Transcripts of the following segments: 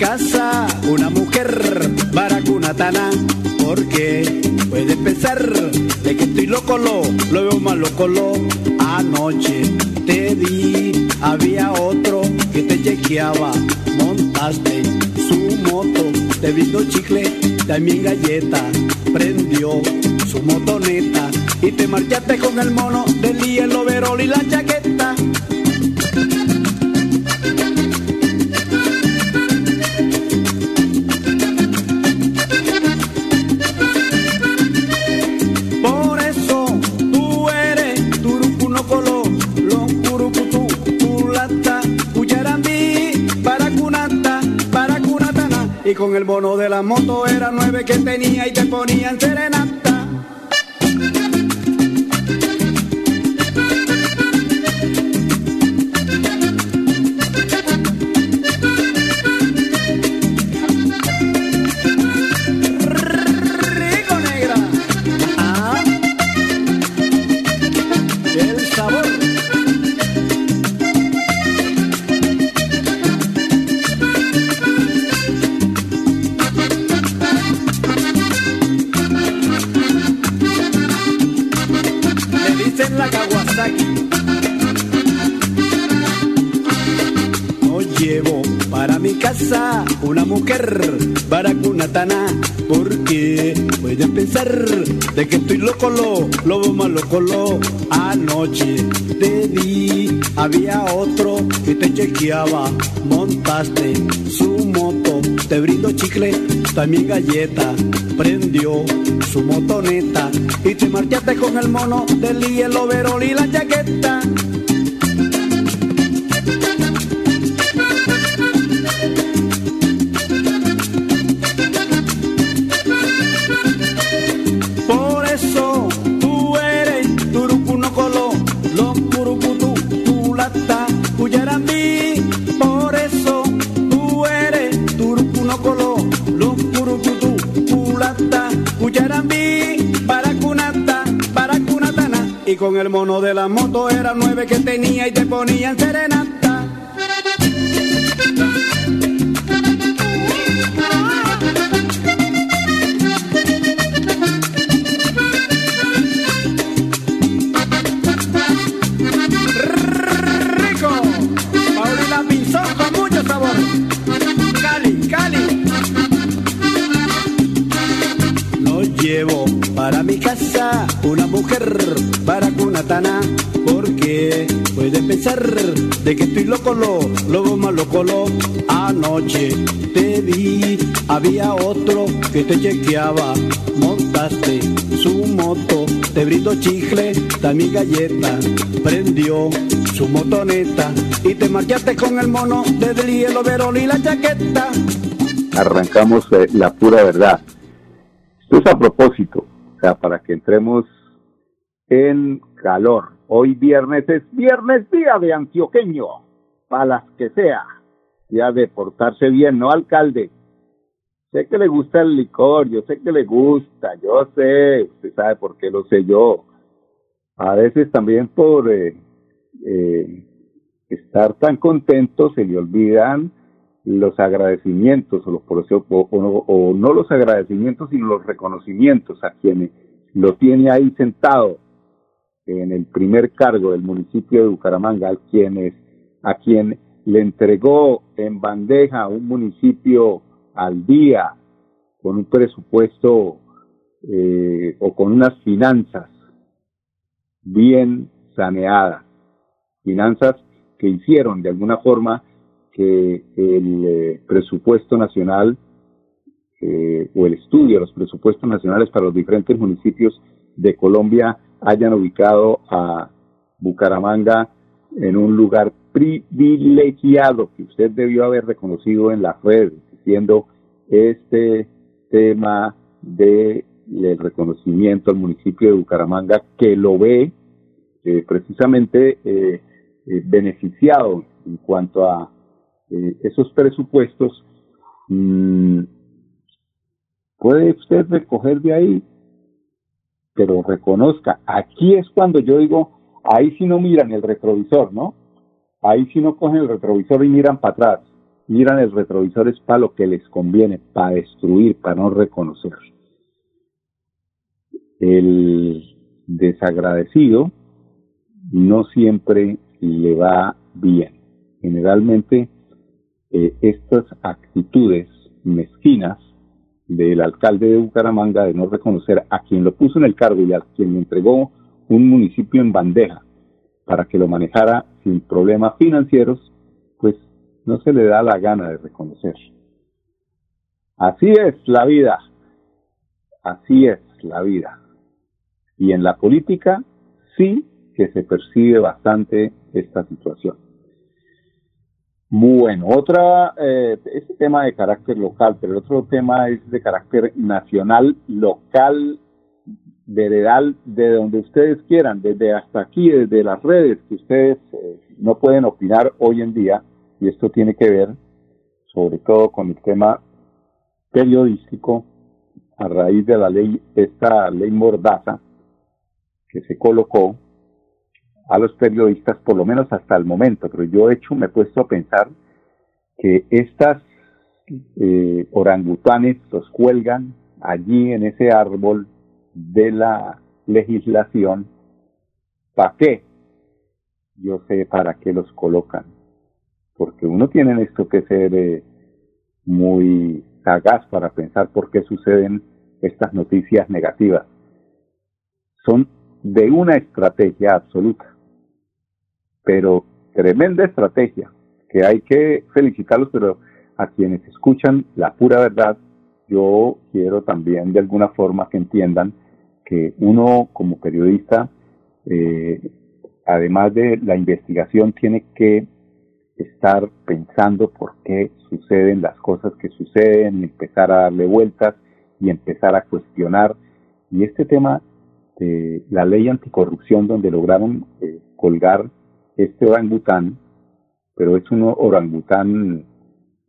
Casa una mujer baracunatana porque puede pensar de que estoy loco lo, lo veo más loco lo. Anoche te di había otro que te chequeaba. Montaste su moto te visto chicle también galleta. Prendió su motoneta y te marchaste con el mono del hielo verol y la chaqueta con el bono de la moto era nueve que tenía y te ponían serenata. De que estoy loco lo lobo más loco lo anoche te di había otro que te chequeaba montaste su moto te brindo chicle también galleta prendió su motoneta. Y te marchaste con el mono del hielo verol y la chaqueta con el mono de la moto era nueve que tenía y te ponían serenata. De que estoy loco lo lobo más loco lo anoche te vi había otro que te chequeaba. Montaste su moto te brindó chicle también galleta. Prendió su motoneta y te marchaste con el mono desde el hielo verón y la chaqueta. Arrancamos eh, la pura verdad. Esto es a propósito para que entremos en calor. Hoy viernes es viernes día de antioqueño, para las que sea, día de portarse bien, ¿no, alcalde? Sé que le gusta el licor, yo sé que le gusta, yo sé, usted sabe por qué lo sé yo. A veces también por eh, eh, estar tan contento se le olvidan los agradecimientos o, los, o, o, no los agradecimientos, sino los reconocimientos a quienes lo tiene ahí sentado en el primer cargo del municipio de Bucaramanga, a quienes a quien le entregó en bandeja un municipio al día con un presupuesto eh, o con unas finanzas bien saneadas, finanzas que hicieron de alguna forma que el eh, presupuesto nacional eh, o el estudio de los presupuestos nacionales para los diferentes municipios de Colombia hayan ubicado a Bucaramanga en un lugar privilegiado que usted debió haber reconocido en la red, diciendo este tema de el reconocimiento al municipio de Bucaramanga que lo ve eh, precisamente eh, eh, beneficiado en cuanto a esos presupuestos, mm, puede usted recoger de ahí, pero reconozca, aquí es cuando yo digo, ahí sí no miran el retrovisor, ¿no? Ahí sí no cogen el retrovisor y miran para atrás, miran el retrovisor es para lo que les conviene, para destruir, para no reconocer. El desagradecido no siempre le va bien. Generalmente eh, estas actitudes mezquinas del alcalde de Bucaramanga de no reconocer a quien lo puso en el cargo y a quien le entregó un municipio en bandeja para que lo manejara sin problemas financieros, pues no se le da la gana de reconocer. Así es la vida, así es la vida. Y en la política sí que se percibe bastante esta situación. Bueno, otra, eh, este tema de carácter local, pero el otro tema es de carácter nacional, local, veredal, de donde ustedes quieran, desde hasta aquí, desde las redes, que ustedes eh, no pueden opinar hoy en día, y esto tiene que ver sobre todo con el tema periodístico a raíz de la ley, esta ley mordaza que se colocó a los periodistas, por lo menos hasta el momento, pero yo he hecho, me he puesto a pensar que estas eh, orangutanes los cuelgan allí en ese árbol de la legislación. ¿Para qué? Yo sé para qué los colocan. Porque uno tiene esto que ser eh, muy sagaz para pensar por qué suceden estas noticias negativas. Son de una estrategia absoluta pero tremenda estrategia que hay que felicitarlos, pero a quienes escuchan la pura verdad, yo quiero también de alguna forma que entiendan que uno como periodista, eh, además de la investigación, tiene que estar pensando por qué suceden las cosas que suceden, empezar a darle vueltas y empezar a cuestionar. Y este tema de la ley anticorrupción, donde lograron eh, colgar este orangután, pero es un orangután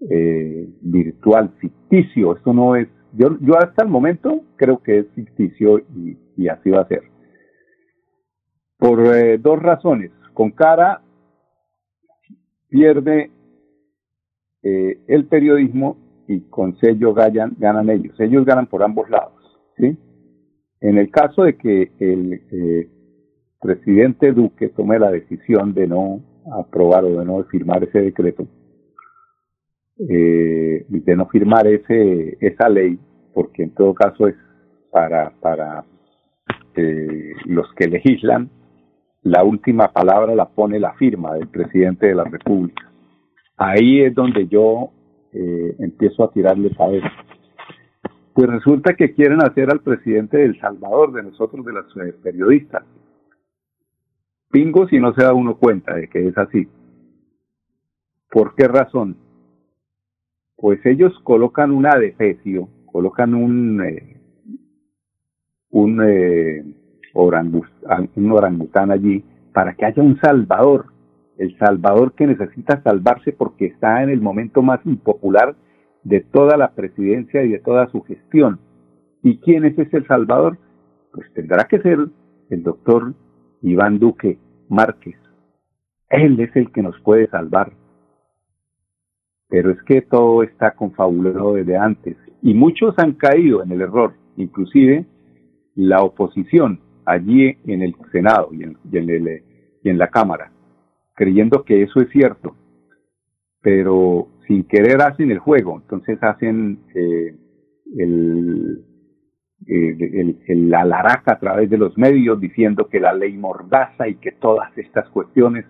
eh, virtual, ficticio. Esto no es, yo, yo hasta el momento creo que es ficticio y, así va a ser. Por eh, dos razones. Con cara pierde eh, el periodismo y con sello ganan, ganan ellos. Ellos ganan por ambos lados. ¿sí? En el caso de que el presidente Duque tome la decisión de no aprobar o de no firmar ese decreto, eh, de no firmar ese esa ley, porque en todo caso es para, para eh, los que legislan, la última palabra la pone la firma del presidente de la República. Ahí es donde yo eh, empiezo a tirarle cabeza. Pues resulta que quieren hacer al presidente del Salvador, de nosotros, de los eh, periodistas, pingo si no se da uno cuenta de que es así. ¿Por qué razón? Pues ellos colocan un adefesio, colocan un, eh, un, eh, un orangután allí para que haya un salvador, el salvador que necesita salvarse porque está en el momento más impopular de toda la presidencia y de toda su gestión. ¿Y quién es ese salvador? Pues tendrá que ser el doctor Iván Duque Márquez. Él es el que nos puede salvar. Pero es que todo está confabulado desde antes y muchos han caído en el error, inclusive la oposición allí en el Senado y en, y en, la Cámara, creyendo que eso es cierto, pero sin querer hacen el juego, entonces hacen eh, el, el, el, alaraca a través de los medios diciendo que la ley mordaza y que todas estas cuestiones,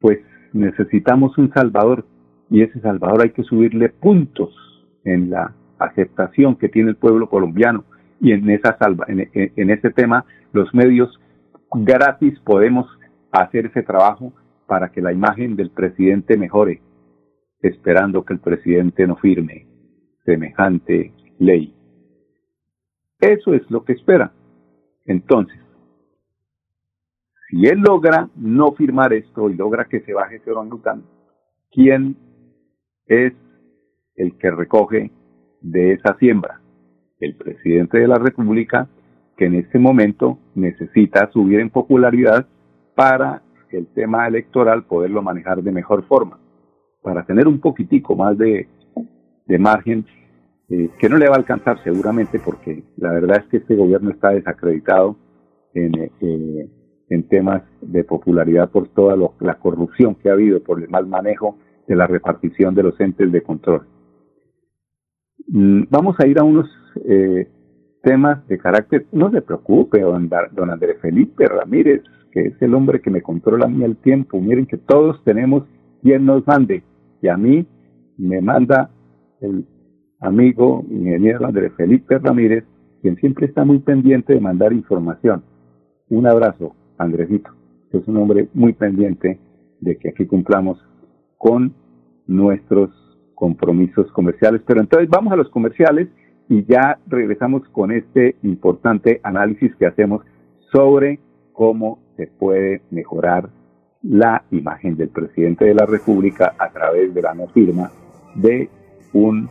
pues necesitamos un Salvador. y ese Salvador hay que subirle puntos en la aceptación que tiene el pueblo colombiano y en esa salva, en ese tema los medios gratis podemos hacer ese trabajo para que la imagen del presidente mejore, esperando que el presidente no firme semejante ley. Eso es lo que espera. Entonces, si él logra no firmar esto y logra que se baje ese orangután, ¿quién es el que recoge de esa siembra? El presidente de la República, que en este momento necesita subir en popularidad para el tema electoral poderlo manejar de mejor forma, para tener un poquitico más de, de margen eh, que no le va a alcanzar seguramente porque la verdad es que este gobierno está desacreditado en, eh, en temas de popularidad por toda la corrupción que ha habido, por el mal manejo de la repartición de los entes de control. Mm, vamos a ir a unos eh, temas de carácter, no se preocupe, don, don Andrés Felipe Ramírez, que es el hombre que me controla a mí el tiempo. Miren que todos tenemos quien nos mande, y a mí me manda el amigo ingeniero Andrés Felipe Ramírez, quien siempre está muy pendiente de mandar información. Un abrazo, Andresito, que es un hombre muy pendiente de que aquí cumplamos con nuestros compromisos comerciales. Pero entonces vamos a los comerciales y ya regresamos con este importante análisis que hacemos sobre cómo se puede mejorar la imagen del presidente de la República a través de la no firma de un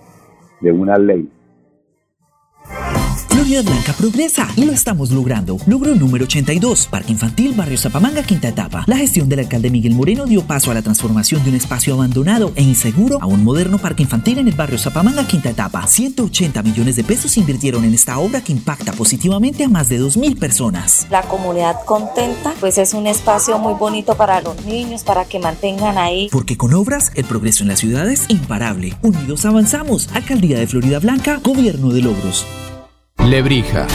de una ley Florida Blanca progresa y lo estamos logrando. Logro número 82, Parque Infantil, Barrio Zapamanga, quinta etapa. La gestión del alcalde Miguel Moreno dio paso a la transformación de un espacio abandonado e inseguro a un moderno parque infantil en el barrio Zapamanga, quinta etapa. 180 millones de pesos se invirtieron en esta obra que impacta positivamente a más de 2.000 personas. La comunidad contenta, pues es un espacio muy bonito para los niños, para que mantengan ahí. Porque con obras, el progreso en la ciudad es imparable. Unidos avanzamos. Alcaldía de Florida Blanca, Gobierno de Logros. Lebrija.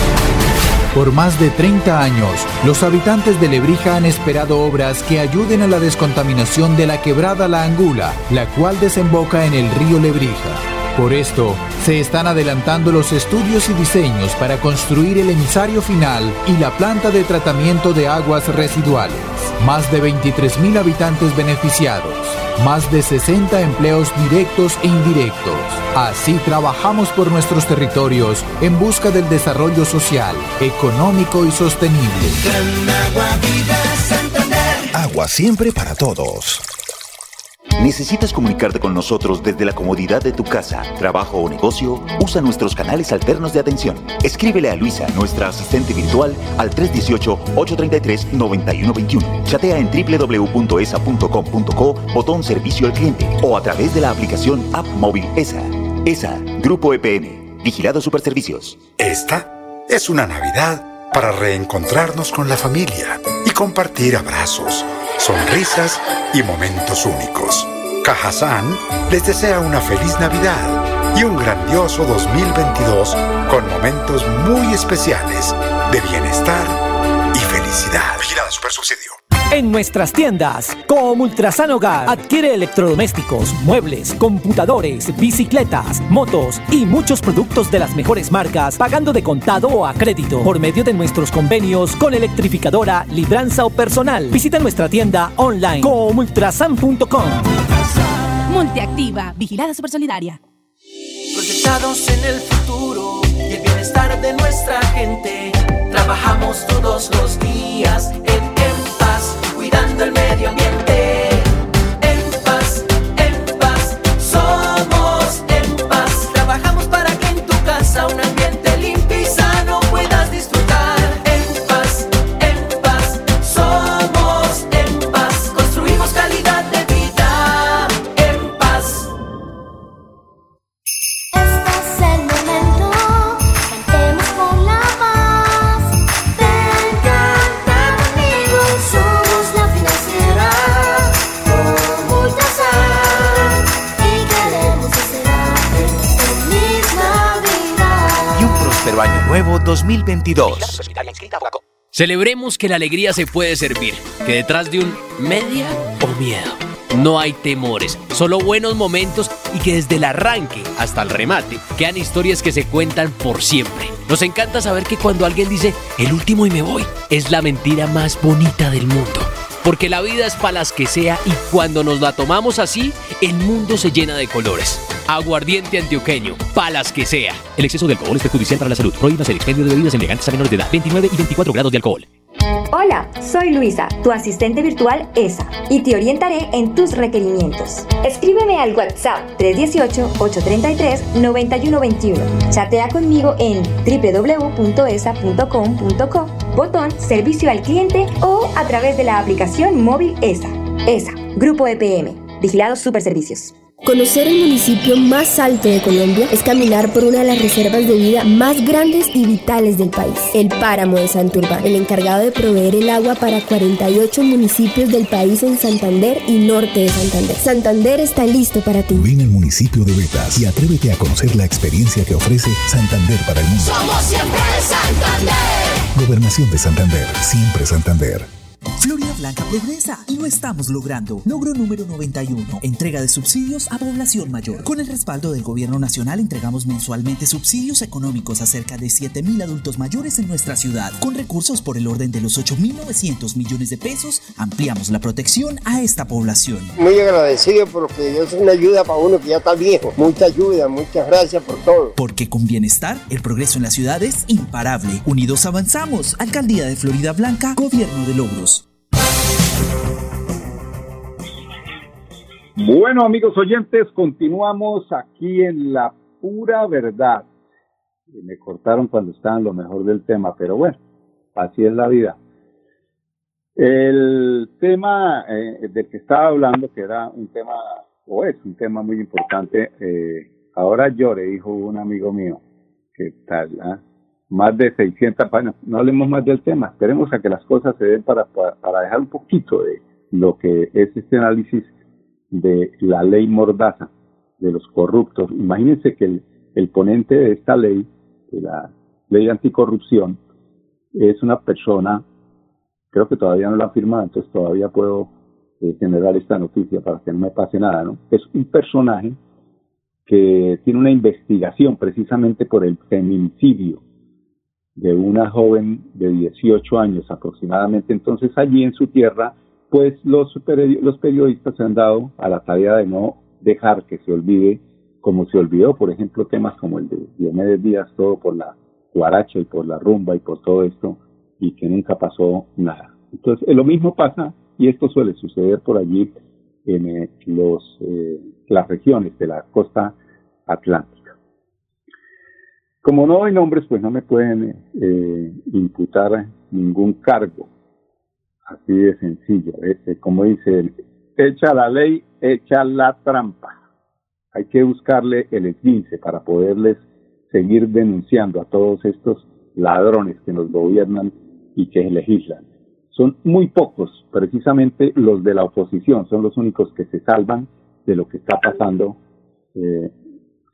Por más de 30 años, los habitantes de Lebrija han esperado obras que ayuden a la descontaminación de la quebrada La Angula, la cual desemboca en el río Lebrija. Por esto, se están adelantando los estudios y diseños para construir el emisario final y la planta de tratamiento de aguas residuales. Más de 23.000 habitantes beneficiados, más de 60 empleos directos e indirectos. Así trabajamos por nuestros territorios en busca del desarrollo social, económico y sostenible. Agua siempre para todos. ¿Necesitas comunicarte con nosotros desde la comodidad de tu casa, trabajo o negocio? Usa nuestros canales alternos de atención. Escríbele a Luisa, nuestra asistente virtual, al 318-833-9121. Chatea en www.esa.com.co, botón servicio al cliente o a través de la aplicación App Móvil ESA. ESA, Grupo EPM, Vigilado Superservicios. Esta es una Navidad para reencontrarnos con la familia compartir abrazos sonrisas y momentos únicos. Cajazán les desea una feliz Navidad y un grandioso 2022 con momentos muy especiales de bienestar felicidad. Vigilada Super Subsidio. En nuestras tiendas, como Ultrasan Hogar, adquiere electrodomésticos, muebles, computadores, bicicletas, motos y muchos productos de las mejores marcas, pagando de contado o a crédito por medio de nuestros convenios con electrificadora, libranza o personal. Visita nuestra tienda online comultrasan.com. Multiactiva, vigilada super solidaria. Proyectados en el futuro y el bienestar de nuestra gente, trabajamos todos los días Celebremos que la alegría se puede servir, que detrás de un media o miedo no hay temores, solo buenos momentos y que desde el arranque hasta el remate quedan historias que se cuentan por siempre. Nos encanta saber que cuando alguien dice el último y me voy, es la mentira más bonita del mundo. Porque la vida es para las que sea y cuando nos la tomamos así, el mundo se llena de colores. Aguardiente antioqueño, palas que sea. El exceso de alcohol es perjudicial para la salud. Prohíbas el expendio de bebidas embriagantes a menores de edad. 29 y 24 grados de alcohol. Hola, soy Luisa, tu asistente virtual ESA, y te orientaré en tus requerimientos. Escríbeme al WhatsApp 318-833-9121. Chatea conmigo en www.esa.com.co, botón Servicio al Cliente o a través de la aplicación móvil ESA. ESA, Grupo EPM, Vigilados Superservicios. Conocer el municipio más alto de Colombia es caminar por una de las reservas de vida más grandes y vitales del país, el Páramo de Santurbán, el encargado de proveer el agua para 48 municipios del país en Santander y norte de Santander. Santander está listo para ti. Ven al municipio de Betas y atrévete a conocer la experiencia que ofrece Santander para el mundo. Somos siempre Santander. Gobernación de Santander, siempre Santander. Florida Blanca progresa y lo estamos logrando. Logro número 91. Entrega de subsidios a población mayor. Con el respaldo del Gobierno Nacional entregamos mensualmente subsidios económicos a cerca de 7.000 adultos mayores en nuestra ciudad. Con recursos por el orden de los 8.900 millones de pesos, ampliamos la protección a esta población. Muy agradecido porque es una ayuda para uno que ya está viejo. Mucha ayuda, muchas gracias por todo. Porque con bienestar, el progreso en la ciudad es imparable. Unidos avanzamos. Alcaldía de Florida Blanca, Gobierno de Logros. Bueno, amigos oyentes, continuamos aquí en la pura verdad. Me cortaron cuando estaba en lo mejor del tema, pero bueno, así es la vida. El tema eh, del que estaba hablando, que era un tema, o es un tema muy importante, eh, ahora llore, dijo un amigo mío, que tal, ¿ah? más de 600 páginas, no hablemos más del tema, esperemos a que las cosas se den para, para dejar un poquito de lo que es este análisis de la ley Mordaza, de los corruptos. Imagínense que el, ponente de esta ley, de la ley anticorrupción, es una persona, creo que todavía no la han firmado, entonces todavía puedo eh, generar esta noticia para que no me pase nada, ¿no? Es un personaje que tiene una investigación precisamente por el feminicidio de una joven de 18 años aproximadamente. Entonces allí en su tierra pues los, los periodistas se han dado a la tarea de no dejar que se olvide, como se olvidó, por ejemplo, temas como el de Diomedes Díaz, todo por la guaracha y por la rumba y por todo esto, y que nunca pasó nada. Entonces, lo mismo pasa, y esto suele suceder por allí en eh, los, eh, las regiones de la costa atlántica. Como no hay nombres, pues no me pueden eh, imputar ningún cargo Así de sencillo. Este, como dice él, echa la ley, echa la trampa. Hay que buscarle el esguince para poderles seguir denunciando a todos estos ladrones que nos gobiernan y que legislan. Son muy pocos, precisamente los de la oposición, son los únicos que se salvan de lo que está pasando. Eh,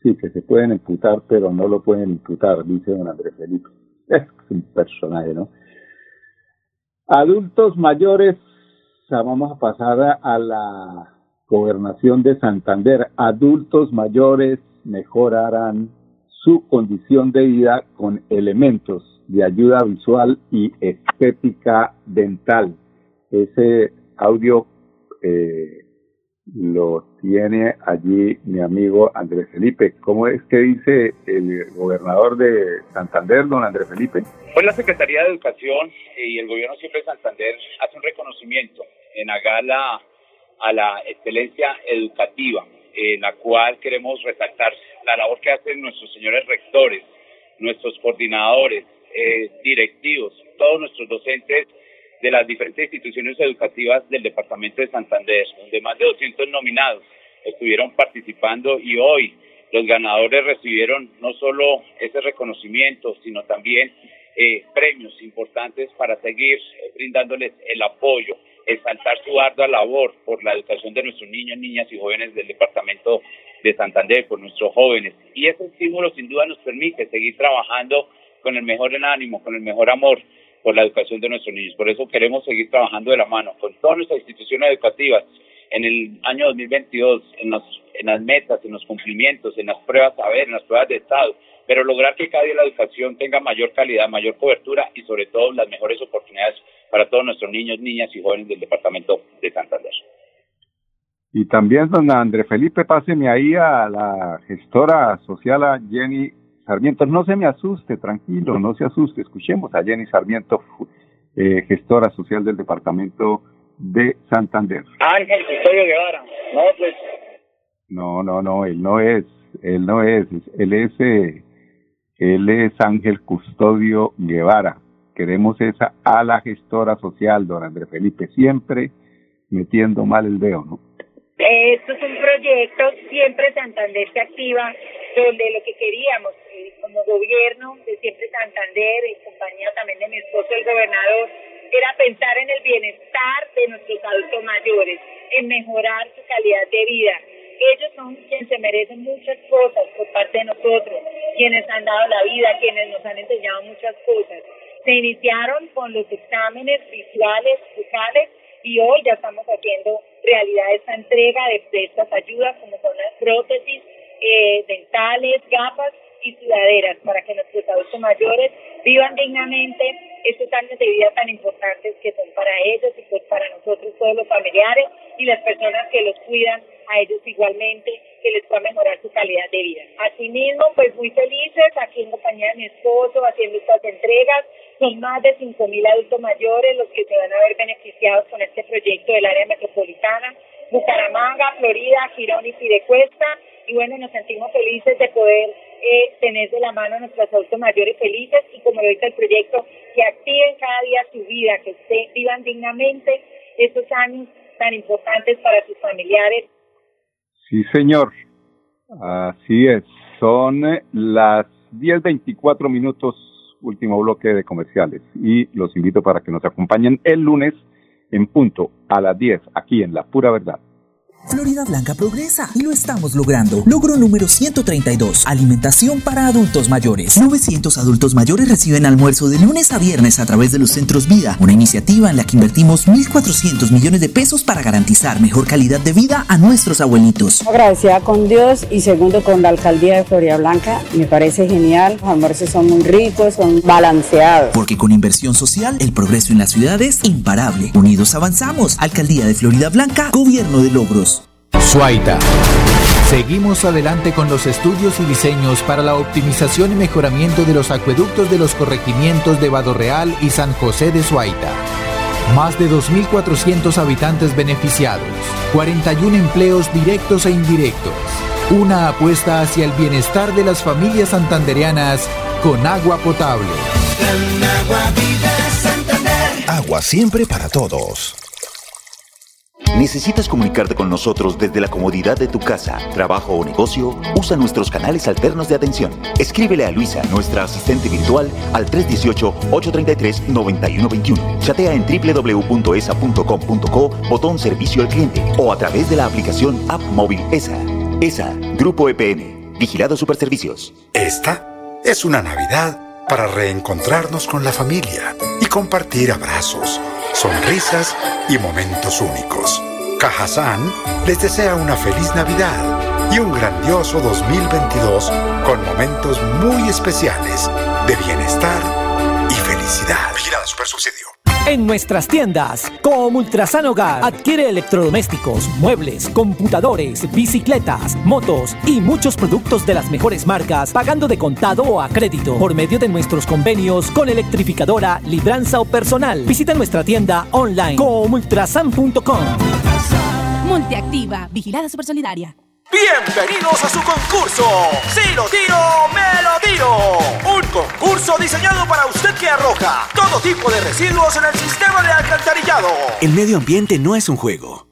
sí, que se pueden imputar, pero no lo pueden imputar, dice don Andrés Felipe. Es un personaje, ¿no? Adultos mayores, vamos a pasar a la gobernación de Santander. Adultos mayores mejorarán su condición de vida con elementos de ayuda visual y estética dental. Ese audio eh, lo tiene allí mi amigo Andrés Felipe. ¿Cómo es que dice el gobernador de Santander, don Andrés Felipe? Pues la Secretaría de Educación y el gobierno siempre de Santander hace un reconocimiento en Agala a la excelencia educativa, en la cual queremos resaltar la labor que hacen nuestros señores rectores, nuestros coordinadores, eh, directivos, todos nuestros docentes de las diferentes instituciones educativas del departamento de Santander, donde más de 200 nominados estuvieron participando y hoy los ganadores recibieron no solo ese reconocimiento, sino también eh, premios importantes para seguir eh, brindándoles el apoyo, exaltar su ardua labor por la educación de nuestros niños, niñas y jóvenes del departamento de Santander, por nuestros jóvenes. Y ese estímulo sin duda nos permite seguir trabajando con el mejor ánimo, con el mejor amor por la educación de nuestros niños. Por eso queremos seguir trabajando de la mano con todas nuestras instituciones educativas, en el año 2022 en, los, en las metas, en los cumplimientos, en las pruebas a ver, en las pruebas de Estado, pero lograr que cada día la educación tenga mayor calidad, mayor cobertura y sobre todo las mejores oportunidades para todos nuestros niños, niñas y jóvenes del departamento de Santander. Y también, don André Felipe, páseme ahí a la gestora social, Jenny Sarmiento. No se me asuste, tranquilo, no se asuste. Escuchemos a Jenny Sarmiento, eh, gestora social del departamento de Santander. Ángel Custodio Guevara. No, pues. No, no, no, él no es, él no es, él es, eh, él es Ángel Custodio Guevara. Queremos esa a la gestora social, don André Felipe, siempre metiendo mal el dedo, ¿no? Esto es un proyecto, siempre Santander se activa, donde lo que queríamos eh, como gobierno de siempre Santander, en compañía también de mi esposo, el gobernador, era pensar en el bienestar de nuestros adultos mayores, en mejorar su calidad de vida. Ellos son quienes se merecen muchas cosas por parte de nosotros, quienes han dado la vida, quienes nos han enseñado muchas cosas. Se iniciaron con los exámenes visuales, vocales, y hoy ya estamos haciendo realidad esta entrega de, estas ayudas como son las prótesis eh, dentales, gafas y sudaderas para que nuestros adultos mayores vivan dignamente estos años de vida tan importantes que son para ellos y pues para nosotros todos los familiares y las personas que los cuidan a ellos igualmente que les pueda mejorar su calidad de vida. Asimismo, pues muy felices aquí en compañía de mi esposo haciendo estas entregas. Son más de 5.000 adultos mayores los que se van a ver beneficiados con este proyecto del área metropolitana. Bucaramanga, Florida, Girón y Pidecuesta. Y bueno, nos sentimos felices de poder eh, tener de la mano a nuestros adultos mayores felices y como lo dice el proyecto, que activen cada día su vida, que se vivan dignamente estos años tan importantes para sus familiares. Sí, señor. Así es. Son eh, las 10.24 minutos, último bloque de comerciales. Y los invito para que nos acompañen el lunes en punto a las 10 aquí en La Pura Verdad. Florida Blanca progresa y lo estamos logrando. Logro número 132. Alimentación para adultos mayores. 900 adultos mayores reciben almuerzo de lunes a viernes a través de los centros Vida, una iniciativa en la que invertimos 1.400 millones de pesos para garantizar mejor calidad de vida a nuestros abuelitos. Agradecida con Dios y segundo con la alcaldía de Florida Blanca. Me parece genial. Los almuerzos son muy ricos, son balanceados. Porque con inversión social, el progreso en la ciudad es imparable. Unidos avanzamos. Alcaldía de Florida Blanca, Gobierno de Logros. Suaita. Seguimos adelante con los estudios y diseños para la optimización y mejoramiento de los acueductos de los corregimientos de Vado Real y San José de Suaita. Más de 2.400 habitantes beneficiados, 41 empleos directos e indirectos. Una apuesta hacia el bienestar de las familias santandereanas con agua potable. agua, agua siempre para todos. ¿Necesitas comunicarte con nosotros desde la comodidad de tu casa, trabajo o negocio? Usa nuestros canales alternos de atención. Escríbele a Luisa, nuestra asistente virtual, al 318-833-9121. Chatea en www.esa.com.co, botón servicio al cliente o a través de la aplicación App Móvil ESA. ESA, Grupo EPN, Vigilado Superservicios. Esta es una Navidad para reencontrarnos con la familia y compartir abrazos sonrisas y momentos únicos. Cajazán les desea una feliz Navidad y un grandioso 2022 con momentos muy especiales de bienestar y felicidad. Vigilada Super Subsidio. En nuestras tiendas, como Ultrasan Hogar, adquiere electrodomésticos, muebles, computadores, bicicletas, motos y muchos productos de las mejores marcas, pagando de contado o a crédito por medio de nuestros convenios con electrificadora, libranza o personal. Visita nuestra tienda online comultrasan.com. Multiactiva, vigilada supersolidaria. Bienvenidos a su concurso. Si lo tiro, me lo tiro. Un concurso diseñado para usted que arroja todo tipo de residuos en el sistema de alcantarillado. El medio ambiente no es un juego.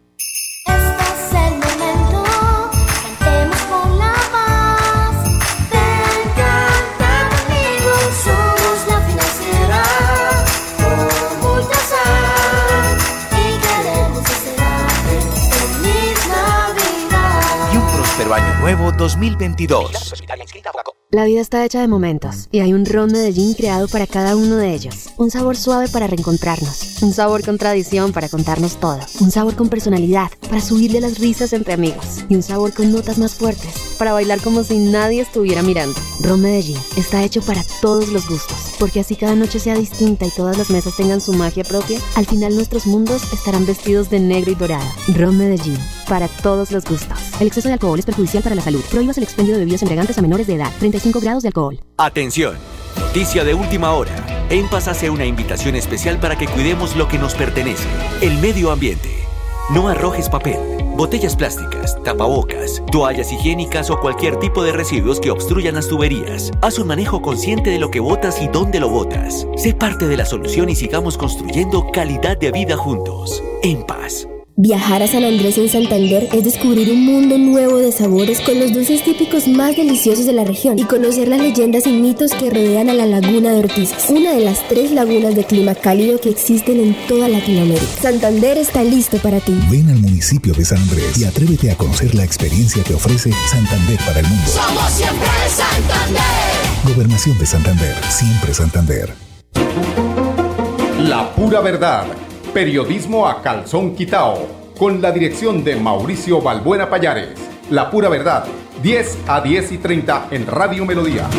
Nuevo 2022. La vida está hecha de momentos y hay un ron Medellín creado para cada uno de ellos. Un sabor suave para reencontrarnos, un sabor con tradición para contarnos todo, un sabor con personalidad para subirle las risas entre amigos y un sabor con notas más fuertes para bailar como si nadie estuviera mirando. Ron Medellín está hecho para todos los gustos, porque así cada noche sea distinta y todas las mesas tengan su magia propia, al final nuestros mundos estarán vestidos de negro y dorado. Ron Medellín, para todos los gustos. El exceso de alcohol es perjudicial para la salud. Prohíbas el expendio de bebidas embriagantes a menores de edad. 35 grados de alcohol. Atención, noticia de última hora. En Paz hace una invitación especial para que cuidemos lo que nos pertenece, el medio ambiente. No arrojes papel, botellas plásticas, tapabocas, toallas higiénicas o cualquier tipo de residuos que obstruyan las tuberías. Haz un manejo consciente de lo que botas y dónde lo botas. Sé parte de la solución y sigamos construyendo calidad de vida juntos. En paz. Viajar a San Andrés en Santander es descubrir un mundo nuevo de sabores con los dulces típicos más deliciosos de la región y conocer las leyendas y mitos que rodean a la laguna de Ortizas, una de las tres lagunas de clima cálido que existen en toda Latinoamérica. Santander está listo para ti. Ven al municipio de San Andrés y atrévete a conocer la experiencia que ofrece Santander para el mundo. Somos siempre Santander. Gobernación de Santander, siempre Santander. La pura verdad. Periodismo a calzón quitao. Con la dirección de Mauricio Balbuena Payares. La pura verdad. 10 a 10 y 30 en Radio Melodía.